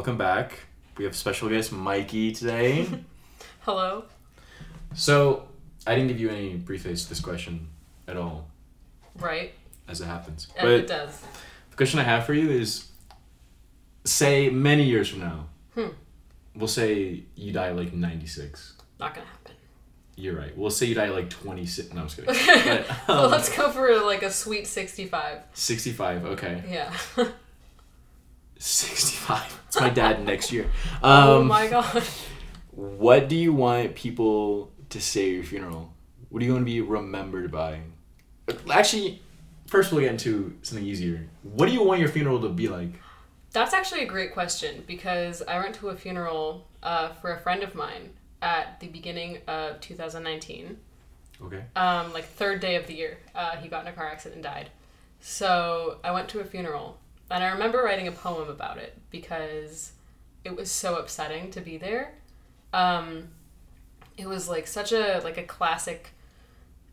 Welcome back. We have special guest Mikey today. Hello. so, I didn't give you any preface to this question at all, Right. as it happens. And it does. the question I have for you is say many years from now, Hmm. we'll say you die like 96. Not gonna happen. You're right. We'll say you die like 26. No, I'm just kidding. But, well, um, let's go for like a sweet 65. 65, okay. Yeah. 65. It's my dad next year. Um, oh my god. What do you want people to say at your funeral? What do you want to be remembered by? Actually, first we'll get into something easier. What do you want your funeral to be like? That's actually a great question because I went to a funeral uh, for a friend of mine at the beginning of 2019. Okay. um, like third day of the year. Uh, he got in a car accident and died. So I went to a funeral, and I remember writing a poem about it because it was so upsetting to be there. Um, it was like such a like a classic.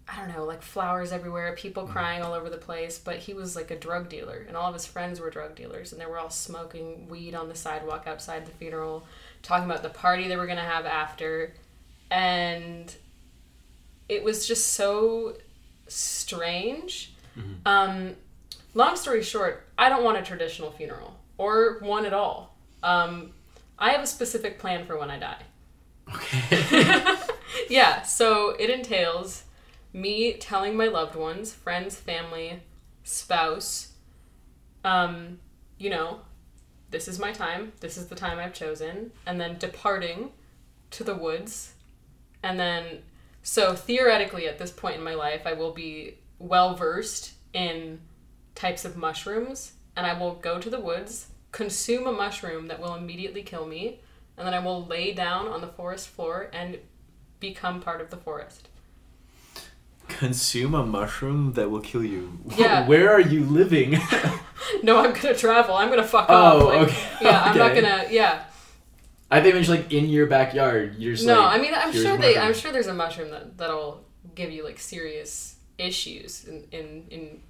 I don't know, like flowers everywhere, people crying all over the place. But he was like a drug dealer, and all of his friends were drug dealers, and they were all smoking weed on the sidewalk outside the funeral, talking about the party they were gonna have after, and it was just so strange. Um, long story short, I don't want a traditional funeral or one at all. Um, I have a specific plan for when I die. Okay. Yeah, so it entails me telling my loved ones, friends, family, spouse, um, you know, this is my time, this is the time I've chosen, and then departing to the woods. And then, so theoretically, at this point in my life, I will be well versed in types of mushrooms, and I will go to the woods, consume a mushroom that will immediately kill me, and then I will lay down on the forest floor and become part of the forest. Consume a mushroom that will kill you. Yeah. Where are you living? No, I'm gonna travel. I'm gonna fuck Oh, off. Like, okay, Yeah, I'm not gonna. Yeah. I think it's like in your backyard. You're just No, like, I mean, I'm sure they. I'm sure there's a mushroom that that'll give you like serious issues in in, in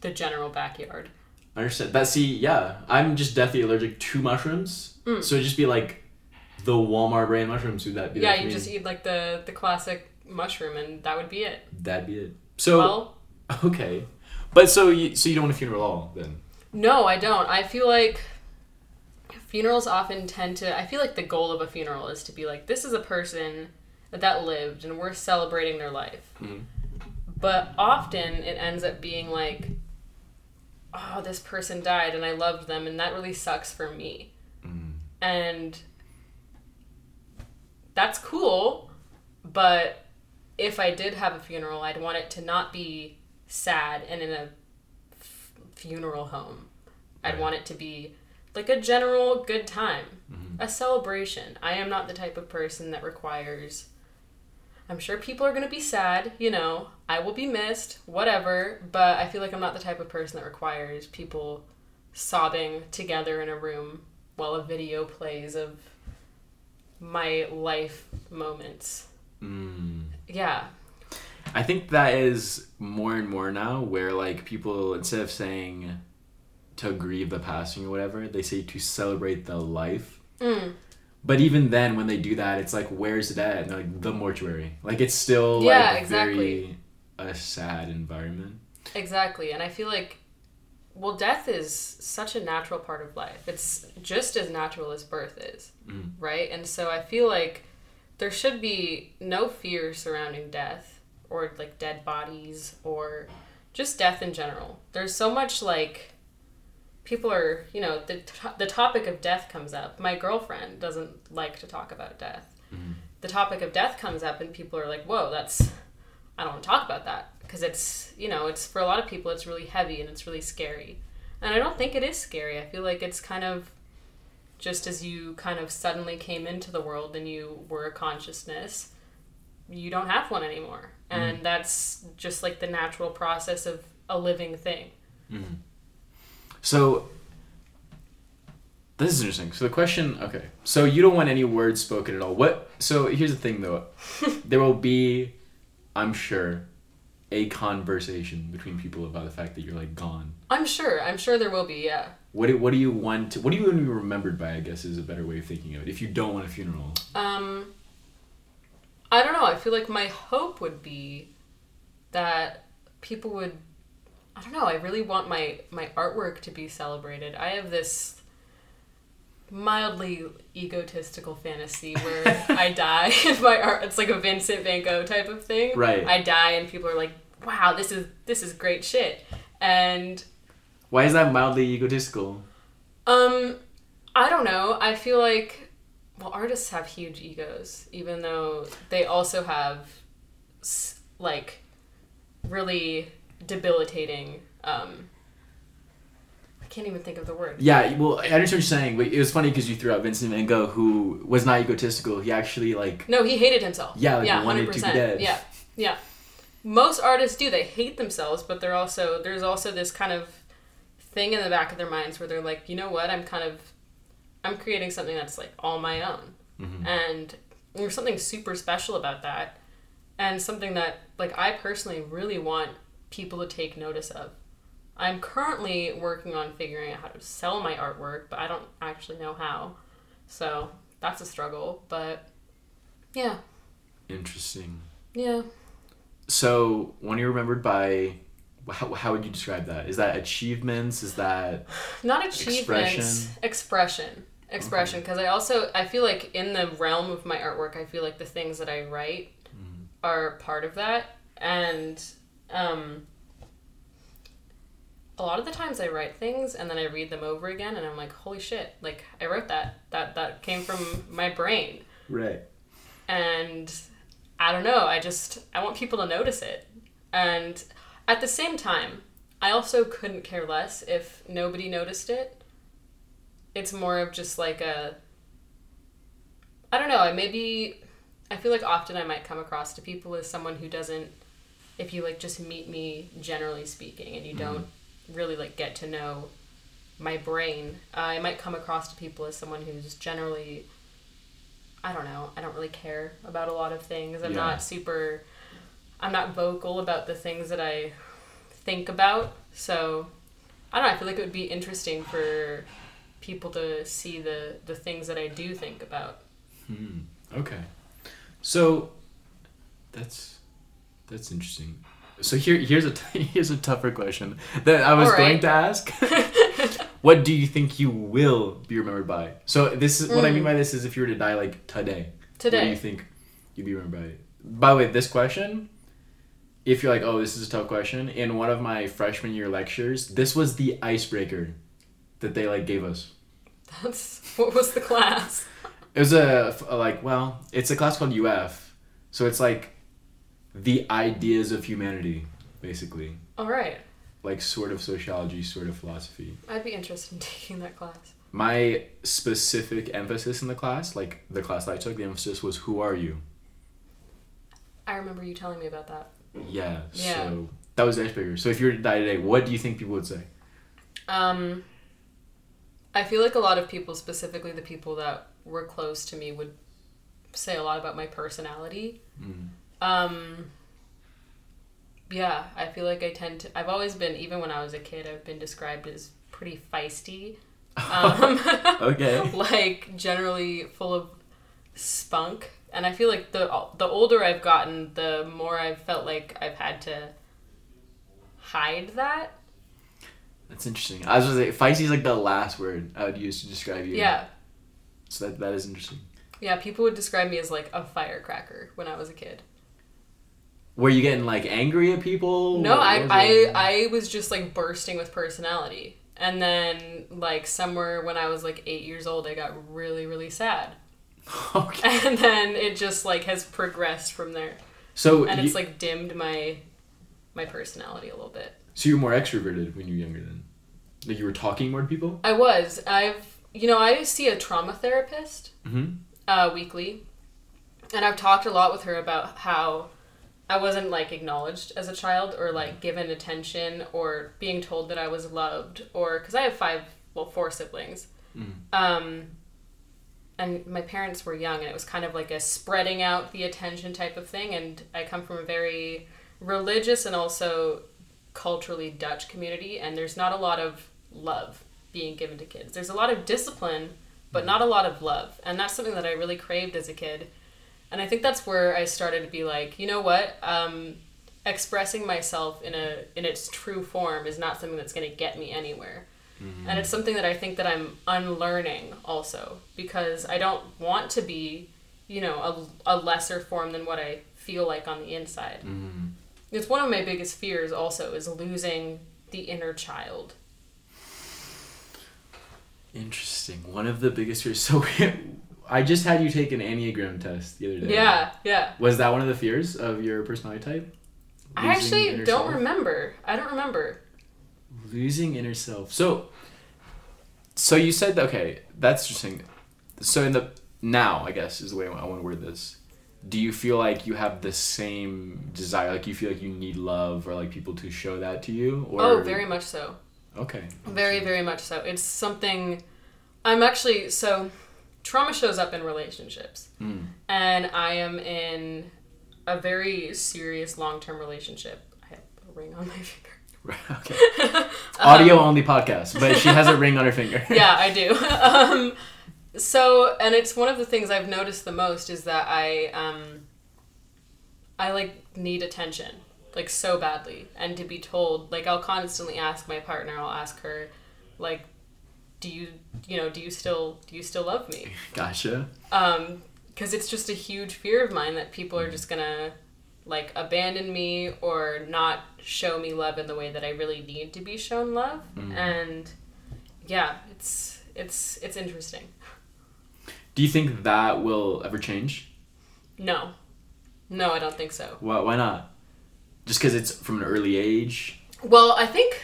the general backyard. I understand. That see, yeah, I'm just deathly allergic to mushrooms. Mm. So it'd just be like the Walmart brand mushrooms. Would that be? Yeah, you me? just eat like the the classic mushroom, and that would be it. That'd be it. So well, okay, but so you so you don't want a funeral at all then? no, I don't. I feel like funerals often tend to. I feel like the goal of a funeral is to be like, this is a person that that lived, and we're celebrating their life. Mhm. But often it ends up being like, oh, this person died, and I loved them, and that really sucks for me. Mm. And that's cool, but if I did have a funeral, I'd want it to not be sad and in a f- funeral home. I'd Right. want it to be like a general good time, Mhm. a celebration. I am not the type of person that requires. I'm sure people are going to be sad, you know, I will be missed, whatever, but I feel like I'm not the type of person that requires people sobbing together in a room while a video plays of my life moments. Mm. Yeah. I think that is more and more now where like people instead of saying to grieve the passing or whatever, they say to celebrate the life. Mm. But even then, when they do that, it's like, where's it at? And like the mortuary. Like it's still Yeah, like exactly. very a sad environment. Exactly. And I feel like, well, death is such a natural part of life. It's just as natural as birth is, Mm. right? And so I feel like there should be no fear surrounding death or like dead bodies or just death in general. There's so much like people are, you know, the, to- the topic of death comes up. My girlfriend doesn't like to talk about death. Mhm. The topic of death comes up, and people are like, whoa, that's, I don't want to talk about that. Because it's, you know, it's for a lot of people, it's really heavy and it's really scary. And I don't think it is scary. I feel like it's kind of just as you kind of suddenly came into the world and you were a consciousness, you don't have one anymore. And that's just like the natural process of a living thing. Mm. So this is interesting. So the question, okay. So you don't want any words spoken at all. What? So here's the thing, though. there will be, I'm sure, a conversation between people about the fact that you're like gone. I'm sure. I'm sure there will be. Yeah. What do, what do you want? To, what do you want to be remembered by? I guess is a better way of thinking of it. If you don't want a funeral, Um, I don't know. I feel like my hope would be that people would. I don't know. I really want my my artwork to be celebrated. I have this mildly egotistical fantasy where I die and my art. It's like a Vincent Van Gogh type of thing. Right. I die and people are like, "Wow, this is this is great shit," and why is that mildly egotistical? Um, I don't know. I feel like well, artists have huge egos, even though they also have like really debilitating. Um, I can't even think of the word. Yeah, well, I understand what you're saying, but it was funny because you threw out Vincent Van Gogh, who was not egotistical. He actually like No, he hated himself. Yeah, like, yeah, wanted to be dead. Yeah, yeah. Most artists do. They hate themselves, but they're also there's also this kind of thing in the back of their minds where they're like, you know what? I'm kind of I'm creating something that's like all my own, Mhm. and there's something super special about that, and something that like I personally really want people to take notice of. I'm currently working on figuring out how to sell my artwork, but I don't actually know how. So that's a struggle, but yeah, interesting. yeah. So when you're remembered by, how, how would you describe that? Is that achievements? Is that Not achievements, Expression. expression. Expression. Because I also, I feel like in the realm of my artwork, I feel like the things that I write mm-hmm. are part of that. And um, a lot of the times I write things and then I read them over again and I'm like, holy shit, like I wrote that. That, that came from my brain. right? and I don't know, I just I want people to notice it. And at the same time, I also couldn't care less if nobody noticed it. It's more of just like a I don't know, I maybe I feel like often I might come across to people as someone who doesn't if you like just meet me generally speaking and you don't really like get to know my brain, uh, I might come across to people as someone who's generally I don't know. I don't really care about a lot of things. I'm Yeah. not super. I'm not vocal about the things that I think about. So I don't know. I feel like it would be interesting for people to see the the things that I do think about. Hmm. Okay. So that's that's interesting. So here here's a t- here's a tougher question that I was right. going to ask. what do you think you will be remembered by? So this is what I mean by this is if you were to die like today. Today. What do you think you'd be remembered by? By the way, this question, if you're like, oh, this is a tough question, in one of my freshman year lectures, this was the icebreaker that they like gave us. That's what was the class? It was a, a like well, it's a class called UF, so it's like the ideas of humanity, basically, All right. like sort of sociology, sort of philosophy. I'd be interested in taking that class. My specific emphasis in the class, like the class that I took, the emphasis was who are you? I remember you telling me about that. Yeah. Yeah. So that was the icebreaker. So if you were to die today, what do you think people would say? Um, I feel like a lot of people, specifically the people that were close to me, would say a lot about my personality. Mm. Um, yeah, I feel like I tend to. I've always been, even when I was a kid, I've been described as pretty feisty. Um, Okay. like generally full of spunk, and I feel like the the older I've gotten, the more I've felt like I've had to hide that. That's interesting. I was gonna say feisty is like the last word I would use to describe you. Yeah, So that that is interesting. yeah. People would describe me as like a firecracker when I was a kid. Were you getting like angry at people? No, What I, was I? I was just like bursting with personality. And then like somewhere when I was like 8 years old, I got really really sad. okay. And then it just like has progressed from there. So And you, it's like dimmed my my personality a little bit. so you were more extroverted when you were younger then. Like you were talking more to people. I was. I've you know, I see a trauma therapist Mm-hmm. uh, weekly, and I've talked a lot with her about how I wasn't like acknowledged as a child or like given attention or being told that I was loved or because I have five, well, four siblings. Mm. Um, and my parents were young, and it was kind of like a spreading out the attention type of thing. And I come from a very religious and also culturally Dutch community, and there's not a lot of love being given to kids. There's a lot of discipline, but not a lot of love, and that's something that I really craved as a kid. And I think that's where I started to be like, you know what? Um, expressing myself in a in its true form is not something that's going to get me anywhere. And it's something that I think that I'm unlearning also because I don't want to be, you know, a, a lesser form than what I feel like on the inside. Mm. It's one of my biggest fears also is losing the inner child. Interesting. One of the biggest fears. So I just had you take an Enneagram test the other day. Yeah, yeah. Was that one of the fears of your personality type? I actually don't self? remember. I don't remember. Losing inner self. So, so you said okay. That's interesting. So in the now, I guess is the way I want to word this. Do you feel like you have the same desire? Like you feel like you need love or like people to show that to you? Or Oh, very much so. okay. Very, very much so. It's something I'm actually so trauma shows up in relationships. Mm. And I am in a very serious long-term relationship. I have a ring on my finger. okay. Audio only podcast, but she has a ring on her finger. yeah, I do. um, so, and it's one of the things I've noticed the most is that I, um, I like need attention, like so badly, and to be told, like I'll constantly ask my partner, I'll ask her, like, do you, you know, do you still, do you still love me? Gotcha. Um, because it's just a huge fear of mine that people are just gonna like abandon me or not show me love in the way that I really need to be shown love. Mm. And yeah, it's it's it's interesting. Do you think that will ever change? No, no, I don't think so. Why, why not? Just because it's from an early age? Well, I think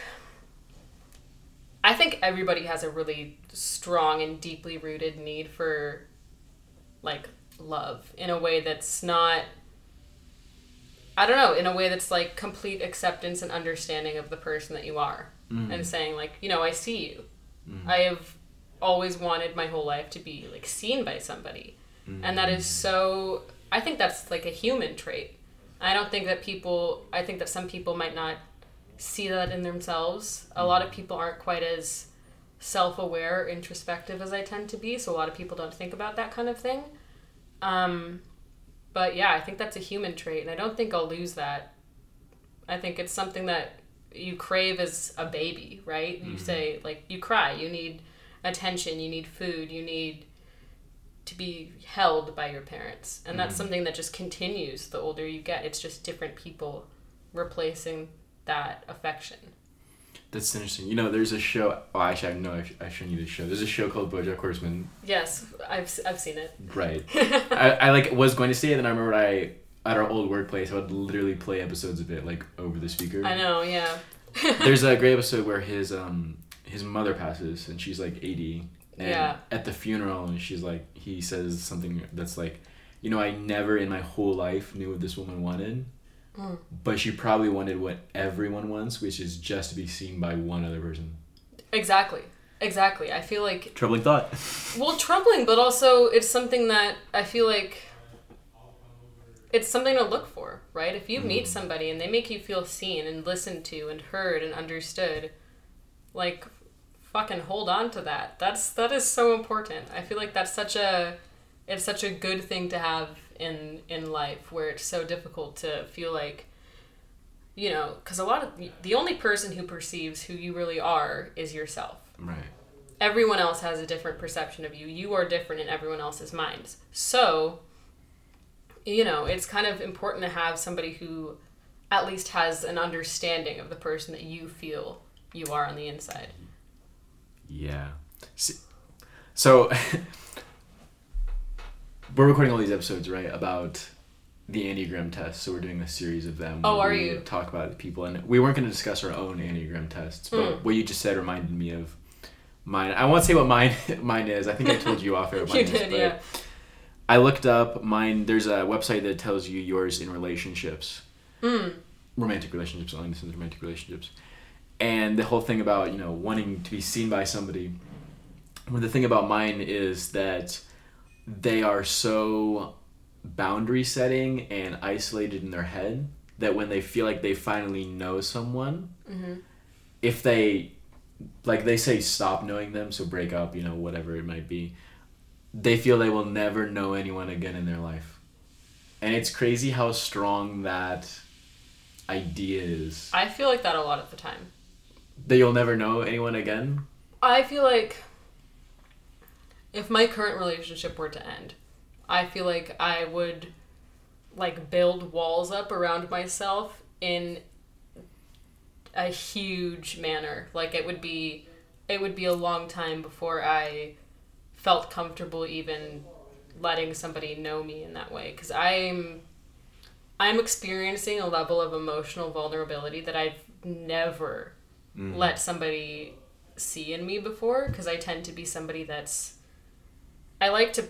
I think everybody has a really strong and deeply rooted need for like love in a way that's not I don't know, in a way that's like complete acceptance and understanding of the person that you are Mm. and saying like, you know, I see you. Mm. I have always wanted my whole life to be like seen by somebody. And that is so I think that's like a human trait. I don't think that people I think that some people might not see that in themselves. A lot of people aren't quite as self-aware or introspective as I tend to be, so a lot of people don't think about that kind of thing. Um but yeah, I think that's a human trait and I don't think I'll lose that. I think it's something that you crave as a baby, right? You say like you cry, you need attention, you need food, you need to be held by your parents. And that's something that just continues the older you get. It's just different people replacing that affection. That's interesting. You know, there's a show. Oh, actually, I know I've, shown you this show. There's a show called BoJack Horseman. Yes, I've, I've seen it. Right. I, I like was going to say it, and I remember I at our old workplace I would literally play episodes of it like over the speaker. I know, yeah. There's a great episode where his um his mother passes and she's like 80 and Yeah. at the funeral and she's like he says something that's like you know I never in my whole life knew what this woman wanted Mm. but she probably wanted what everyone wants which is just to be seen by one other person Exactly. Exactly. I feel like troubling thought well troubling but also it's something that i feel like it's something to look for right if you meet somebody and they make you feel seen and listened to and heard and understood like fucking hold on to that that's that is so important i feel like that's such a it's such a good thing to have in in life where it's so difficult to feel like you know because a lot of the only person who perceives who you really are is yourself right everyone else has a different perception of you. You are different in everyone else's minds. So, you know, it's kind of important to have somebody who at least has an understanding of the person that you feel you are on the inside. Yeah. So we're recording all these episodes, right, about the Enneagram test. So we're doing a series of them. Oh, are we you? Talk about people, and we weren't going to discuss our own Enneagram tests, but Mm. what you just said reminded me of mine. I won't say what mine mine is. I think I told you off air. what You mine is, did, but yeah. I looked up mine. There's a website that tells you yours in relationships Mm. romantic relationships, only this is romantic relationships, and the whole thing about you know wanting to be seen by somebody. Well, the thing about mine is that they are so boundary setting and isolated in their head that when they feel like they finally know someone, Mm-hmm. if they like they say stop knowing them, so break up, you know, whatever it might be, they feel they will never know anyone again in their life. And it's crazy how strong that idea is. I feel like that a lot of the time. That you'll never know anyone again. I feel like if my current relationship were to end, I feel like I would like build walls up around myself in a huge manner. Like it would be it would be a long time before I felt comfortable even letting somebody know me in that way cuz I'm I'm experiencing a level of emotional vulnerability that I've never mm. let somebody see in me before because I tend to be somebody that's I like to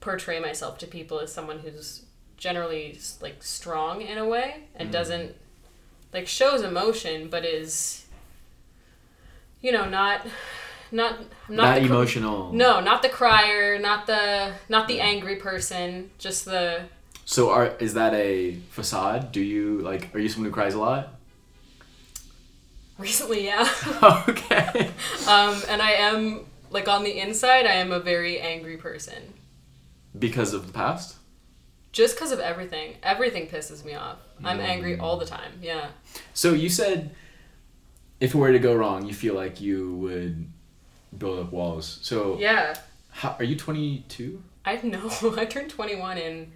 portray myself to people as someone who's generally like strong in a way and doesn't like shows emotion but is you know not not I'm Not, the emotional. no not the crier not the not the angry person just the So are is that a facade? Do you like are you someone who cries a lot? recently yeah okay. um and I am like on the inside I am a very angry person Because of the past? just because of everything everything pisses me off i'm angry mm. all the time yeah So you said if it were to go wrong, you feel like you would build up walls. So yeah how, are you 22? i know i turned 21 in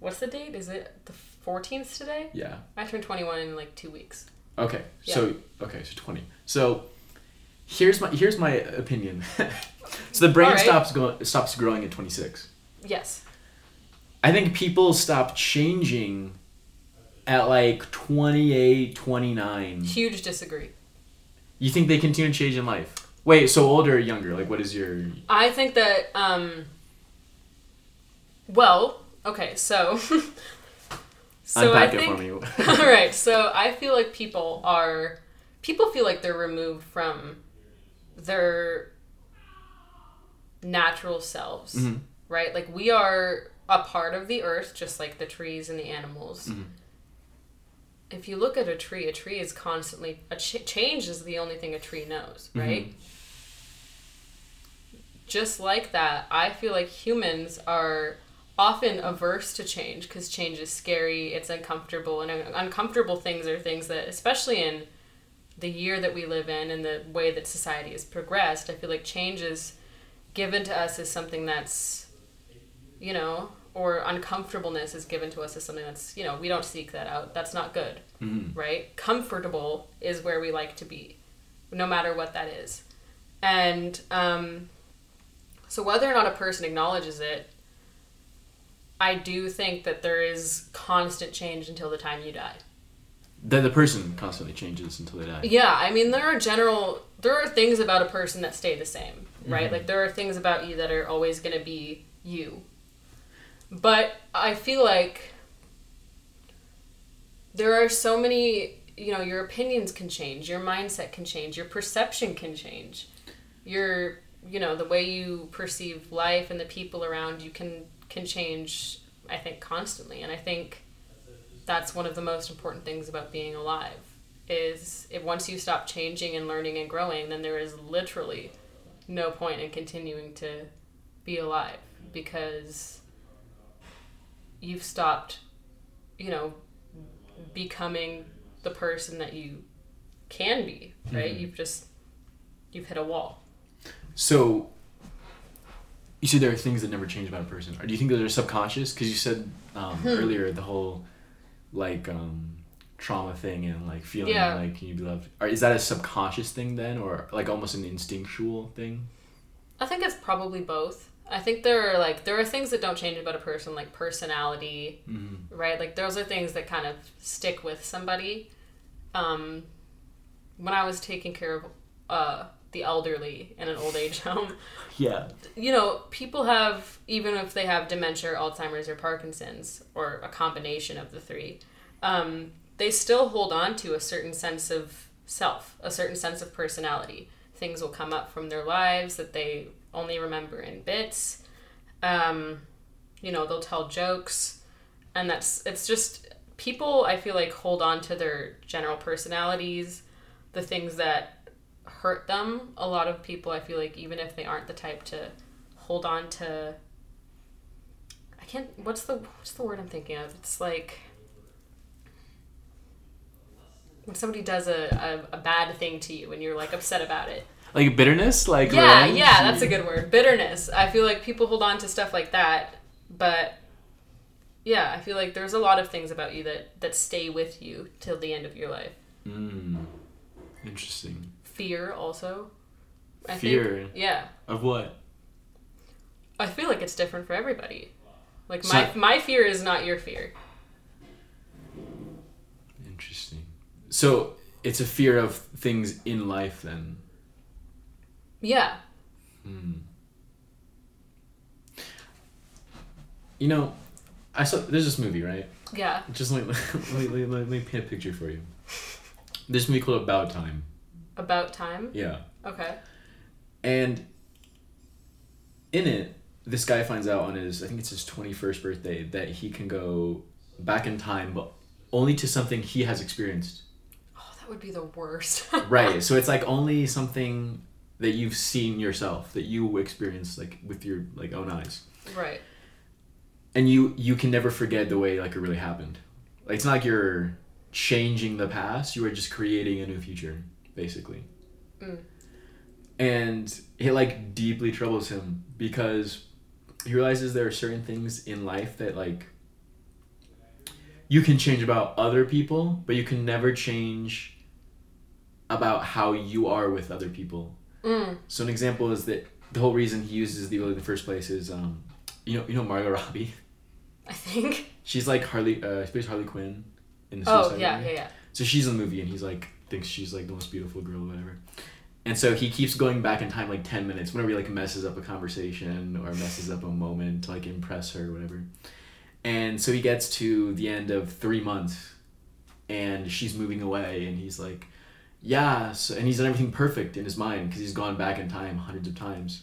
what's the date is it the 14th today Yeah. i turned 21 in like two weeks Okay. So okay, so 20. So here's my here's my opinion. so the brain Alright. stops going stops growing at 26. yes I think people stop changing at like 28, 29. huge disagree You think they continue to change in life? Wait, so older or younger? Like what is your i think that um well okay so so unpack I it think, for me? All right, so I feel like people are people feel like they're removed from their natural selves, Mhm. right? Like we are a part of the earth just like the trees and the animals. Mhm. If you look at a tree, a tree is constantly a ch- change is the only thing a tree knows, right? Just like that, I feel like humans are often averse to change because change is scary, it's uncomfortable, and uncomfortable things are things that, especially in the year that we live in and the way that society has progressed, I feel like change is given to us as something that's, you know, or uncomfortableness is given to us as something that's, you know, we don't seek that out. That's not good, Mhm. right? Comfortable is where we like to be, no matter what that is. And um, so, whether or not a person acknowledges it, I do think that there is constant change until the time you die. Then the person constantly changes until they die. Yeah, I mean, there are general, there are things about a person that stay the same, right? Mhm. Like, there are things about you that are always going to be you. But I feel like there are so many, you know, your opinions can change, your mindset can change, your perception can change. Your, you know, the way you perceive life and the people around you can can change, I think, constantly. And I think that's one of the most important things about being alive is if once you stop changing and learning and growing, then there is literally no point in continuing to be alive because you've stopped, you know, becoming the person that you can be, right? Mhm. You've just you've hit a wall. So, you said there are things that never change about a person. Or do you think those are subconscious? Because you said um, Hmm. earlier the whole like um, trauma thing and like feeling Yeah. like can you be loved. Or is that a subconscious thing then, or like almost an instinctual thing? I think it's probably both. I think there are like there are things that don't change about a person like personality, Mm-hmm. right? Like those are things that kind of stick with somebody. Um, when I was taking care of uh, the elderly in an old age home, Yeah. you know, people have even if they have dementia, Alzheimer's, or Parkinson's, or a combination of the three, um, they still hold on to a certain sense of self, a certain sense of personality. Things will come up from their lives that they only remember in bits. Um, you know, they'll tell jokes, and that's it's just people I feel like hold on to their general personalities, the things that hurt them. A lot of people I feel like even if they aren't the type to hold on to I can't what's the what's the word I'm thinking of? It's like when somebody does a, a, a bad thing to you and you're like upset about it. Like bitterness, like Yeah, revenge? yeah, that's a good word. Bitterness. I feel like people hold on to stuff like that, but yeah, I feel like there's a lot of things about you that that stay with you till the end of your life. Mm. Interesting. Fear also. I Fear? Think, yeah. Of what? I feel like it's different for everybody. Like So- my my fear is not your fear. Interesting. So it's a fear of things in life then. Yeah. Hmm. You know, I saw there's this movie, right? Yeah. Just let me, let let let me paint a picture for you. This movie called About Time. About time. Yeah. Okay. And in it, this guy finds out on his, I think it's his 21st birthday, that he can go back in time, but only to something he has experienced. Oh, that would be the worst. Right. So it's like only something that you've seen yourself, that you experienced like with your like own eyes. right. And you you can never forget the way like it really happened. Like it's not like you're changing the past, you are just creating a new future, basically. Mm. And it like deeply troubles him because he realizes there are certain things in life that like you can change about other people, but you can never change about how you are with other people. Mm. So an example is that the whole reason he uses the ability in the first place is um you know you know Margot Robbie. I think. She's like Harley uh she plays Harley Quinn in the Oh Suicide yeah, Movie. yeah, yeah. So she's in the movie and he's like thinks she's like the most beautiful girl or whatever. And so he keeps going back in time like ten minutes whenever he like messes up a conversation or messes up a moment to like impress her or whatever. And so he gets to the end of three months and she's moving away and he's like, Yeah, so, and he's done everything perfect in his mind because he's gone back in time hundreds of times.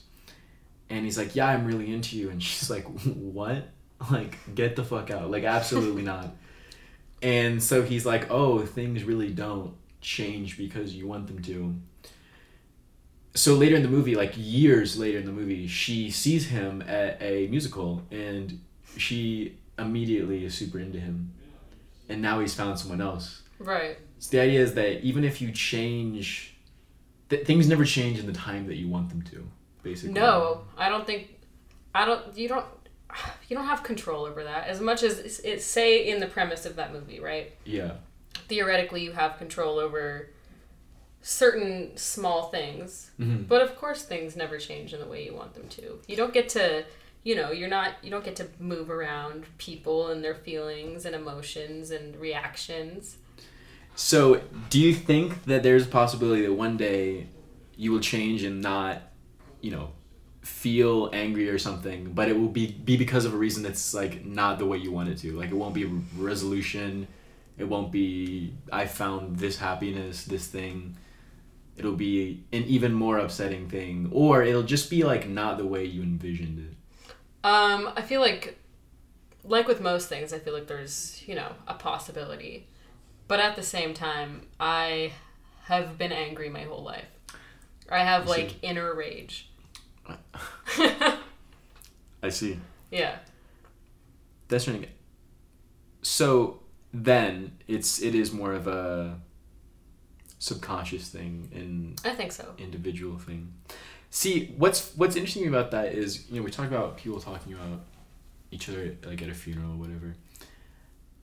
And he's like, Yeah, I'm really into you and she's like, What? Like, get the fuck out. Like absolutely not. And so he's like, oh, things really don't change because you want them to. So later in the movie, like years later in the movie, she sees him at a musical and she immediately is super into him. And now he's found someone else. Right. So the idea is that even if you change, th- things never change in the time that you want them to, basically. No, I don't think. I don't. You don't. You don't have control over that as much as it's, it's say in the premise of that movie, right? Yeah. Theoretically, you have control over certain small things, Mhm. but of course, things never change in the way you want them to. You don't get to. You know, you're not. You don't get to move around people and their feelings and emotions and reactions. So, do you think that there's a possibility that one day you will change and not, you know, feel angry or something, but it will be be because of a reason that's like not the way you want it to. Like it won't be resolution. It won't be I found this happiness, this thing. It'll be an even more upsetting thing, or it'll just be like not the way you envisioned it. Um, I feel like, like with most things, I feel like there's you know a possibility, but at the same time, I have been angry my whole life. I have I like see. inner rage. I see. yeah. That's to get. So then it's it is more of a subconscious thing and I think so. individual thing. See, what's what's interesting about that is you know we talk about people talking about each other like at a funeral or whatever.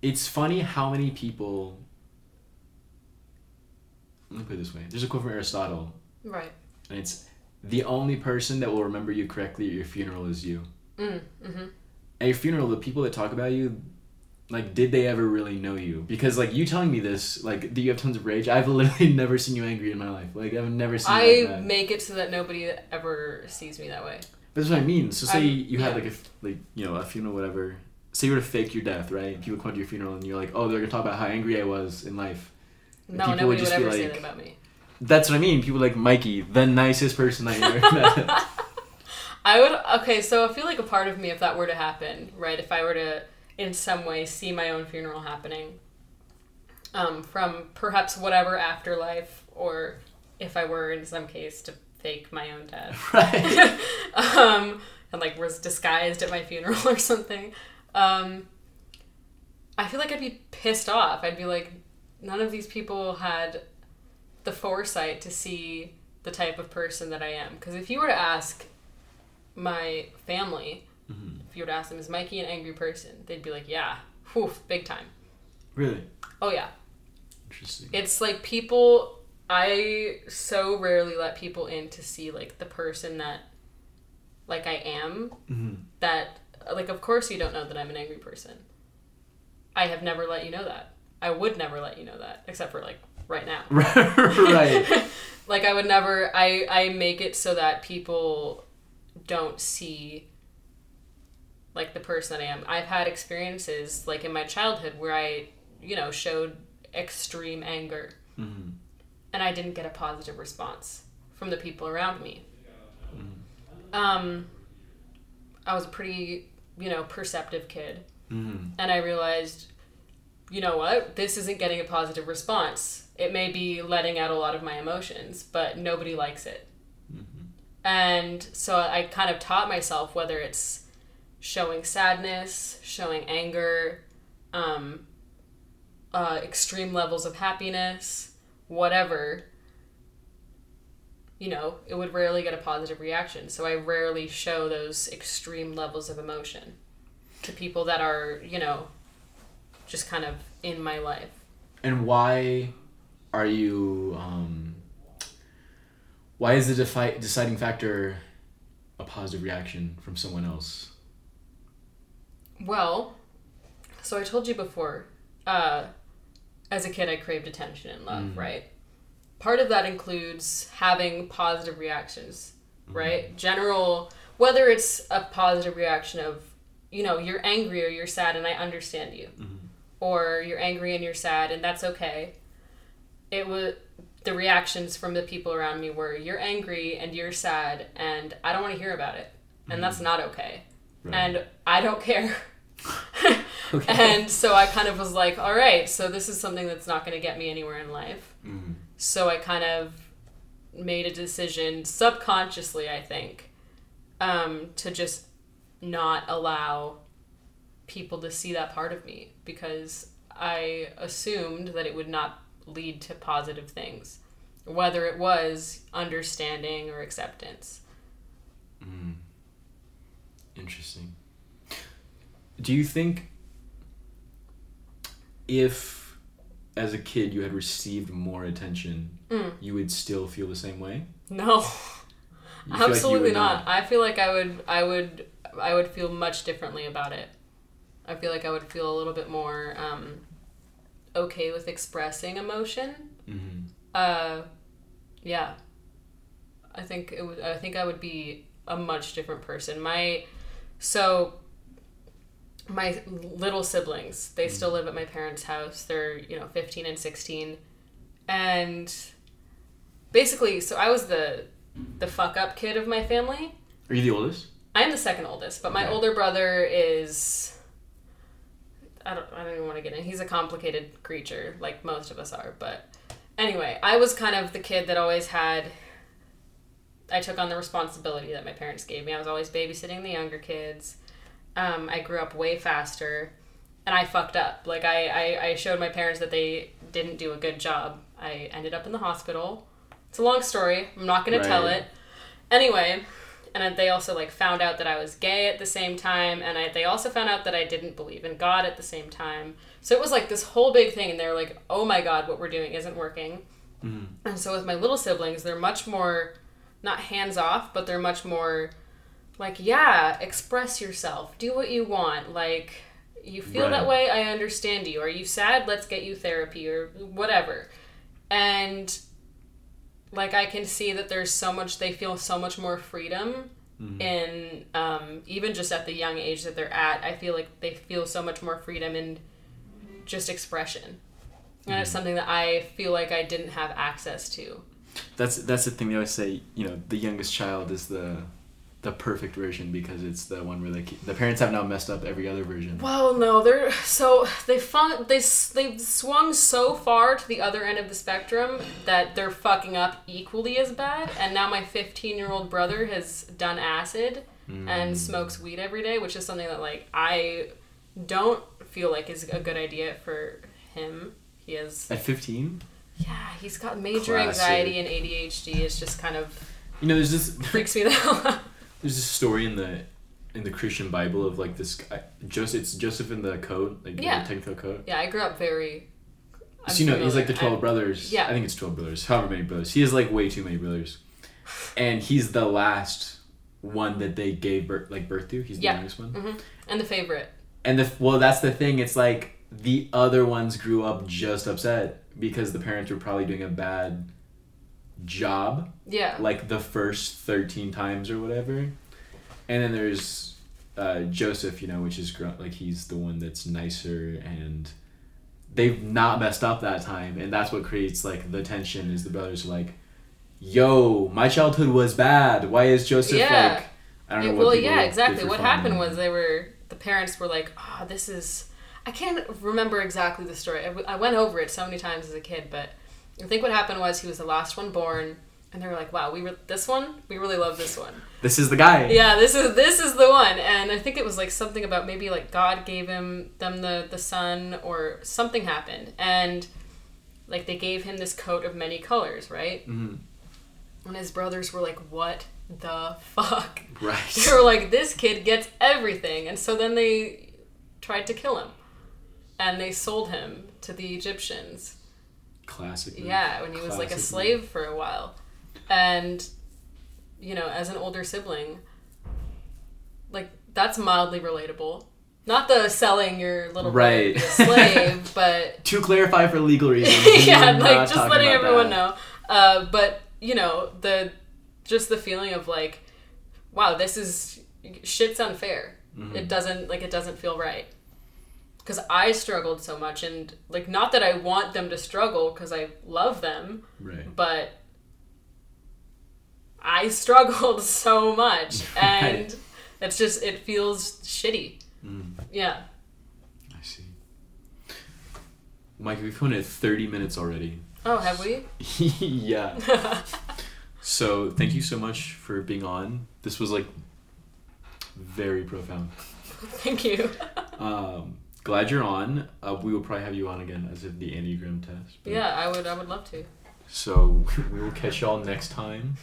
It's funny how many people. Let me put it this way: There's a quote from Aristotle, Right. and it's the only person that will remember you correctly at your funeral is you. Mm, mm-hmm. at your funeral, the people that talk about you, like, did they ever really know you? Because like you telling me this, like, do you have tons of rage? I've literally never seen you angry in my life. Like, I've never seen you I like make it so that nobody ever sees me that way. But that's what I mean. So say I'm- you had yeah. like a like you know a funeral, whatever. Say you were to fake your death, right? People come to your funeral and you're like, oh, they're gonna talk about how angry I was in life. And No, people nobody would would, just be ever say like- that about me. That's what I mean. People like Mikey, the nicest person I ever met. I would okay, so I feel like a part of me if that were to happen, right? If I were to in some way see my own funeral happening um, from perhaps whatever afterlife, or if I were in some case to fake my own death. Right. um, and like was disguised at my funeral or something. Um, I feel like I'd be pissed off. I'd be like, none of these people had the foresight to see the type of person that I am. Because if you were to ask my family, if you were to ask them, is Mikey an angry person? They'd be like, yeah, whew, big time. really Oh yeah, interesting. it's like people. I so rarely let people in to see like the person that, like I am. hmm That like of course you don't know that I'm an angry person. I have never let you know that. I would never let you know that, except for like right now. right. like I would never. I I make it so that people don't see like the person that I am. I've had experiences like in my childhood where I, you know, showed extreme anger hmm and I didn't get a positive response from the people around me. Um, I was a pretty, you know, perceptive kid, hmm and I realized, you know what, this isn't getting a positive response. It may be letting out a lot of my emotions, but nobody likes it. And so I kind of taught myself whether it's showing sadness, showing anger, um, uh, extreme levels of happiness, whatever, you know, it would rarely get a positive reaction. So I rarely show those extreme levels of emotion to people that are, you know, just kind of in my life. And why are you? Um, why is the defi- deciding factor a positive reaction from someone else? Well, so I told you before, uh, as a kid, I craved attention and love, mm. right? Part of that includes having positive reactions, mm-hmm. right? General, whether it's a positive reaction of, you know, you're angry or you're sad and I understand you, mm-hmm. or you're angry and you're sad and that's okay. It was the reactions from the people around me were you're angry and you're sad and I don't want to hear about it, and that's mm-hmm. not okay, Right. and I don't care. Okay. And so I kind of was like, all right, so this is something that's not going to get me anywhere in life. Mhm. So I kind of made a decision subconsciously, I think, um, to just not allow people to see that part of me because I assumed that it would not lead to positive things, whether it was understanding or acceptance. Mm. Interesting. Do you think if, as a kid, you had received more attention, Mm. you would still feel the same way? No. Feel like Absolutely not. I feel like I would I would I would feel much differently about it. I feel like I would feel a little bit more um, okay with expressing emotion. Mhm. Uh, yeah. I think it would. I think I would be a much different person. My so my little siblings they mm. still live at my parents' house. They're you know fifteen and sixteen, and basically, so I was the the fuck up kid of my family. Are you the oldest? I am the second oldest, but my Okay. older brother is. I don't. I don't even want to get in. He's a complicated creature, like most of us are. But anyway, I was kind of the kid that always had. I took on the responsibility that my parents gave me. I was always babysitting the younger kids. Um, I grew up way faster, and I fucked up. Like I, I, I showed my parents that they didn't do a good job. I ended up in the hospital. It's a long story. I'm not gonna tell it. Anyway, and they also like found out that I was gay at the same time, and I, they also found out that I didn't believe in God at the same time. So it was like this whole big thing, and they were like, "Oh my God, what we're doing isn't working." Mhm. And so with my little siblings, they're much more not hands off, but they're much more like, "Yeah, express yourself, do what you want." Like, you feel that way, I understand you. Are you sad? Let's get you therapy or whatever. And like I can see that there's so much they feel so much more freedom Mhm. in um, even just at the young age that they're at. I feel like they feel so much more freedom in just expression, and it's something that I feel like I didn't have access to. That's that's the thing they always say. You know, the youngest child is the the perfect version because it's the one where they keep, the parents have now messed up every other version. Well, no, they're so they fun they they swung so far to the other end of the spectrum that they're fucking up equally as bad. And now my 15 year old brother has done acid Mm. and smokes weed every day, which is something that like I don't feel like is a good idea for him. He is At 15? yeah, he's got major Classic. anxiety and ADHD. It's just kind of You know, there's this freaks me the hell out. There's this story in the in the Christian Bible of like this guy Joseph it's Joseph in the code, like Yeah. the technical code. Yeah, I grew up very. I'm so you know, he's like the familiar. 12 brothers. yeah. I think it's 12 brothers. However many brothers. He has like way too many brothers. And he's the last one that they gave birth like birth to. He's the Yeah. youngest one. I- and the favorite. And the well, that's the thing. It's like the other ones grew up just upset because the parents were probably doing a bad job, Yeah. like the first thirteen times or whatever. And then there's uh, Joseph, you know, which is gr- like he's the one that's nicer and they've not messed up that time, and that's what creates like the tension. Is the brothers like, "Yo, my childhood was bad. Why is Joseph Yeah. like?" I don't Yeah, know what well, yeah, exactly. What happened was they were the parents were like, "Oh, this is." I can't remember exactly the story. I, w- I went over it so many times as a kid, but I think what happened was he was the last one born, and they were like, "Wow, we re- this one, we really love this one." this is the guy. Yeah, this is this is the one, and I think it was like something about maybe like God gave him them the the son or something happened, and like they gave him this coat of many colors, right? Mhm. And his brothers were like, "What the fuck?" Right. They were like, "This kid gets everything," and so then they tried to kill him, and they sold him to the Egyptians. Classic. Yeah, when he was like a slave for a while. And, you know, as an older sibling, like, that's mildly relatable. Not the selling your little Right. slave, but To clarify for legal reasons. yeah, like just letting everyone that. know. Uh, but you know, the just the feeling of like, wow, this is shit's unfair. Mm-hmm. It doesn't like it doesn't feel right. Because I struggled so much, and like not that I want them to struggle, because I love them, Right. but I struggled so much, and Right. it's just it feels shitty. Mm, Yeah. I see. Mike, we've gone at 30 minutes already. Oh, have we? yeah. So, thank you so much for being on. This was like very profound. Thank you. Um, glad you're on. Uh, we will probably have you on again as of the Enneagram test. but- yeah, I would. I would love to. So, we will catch y'all next time.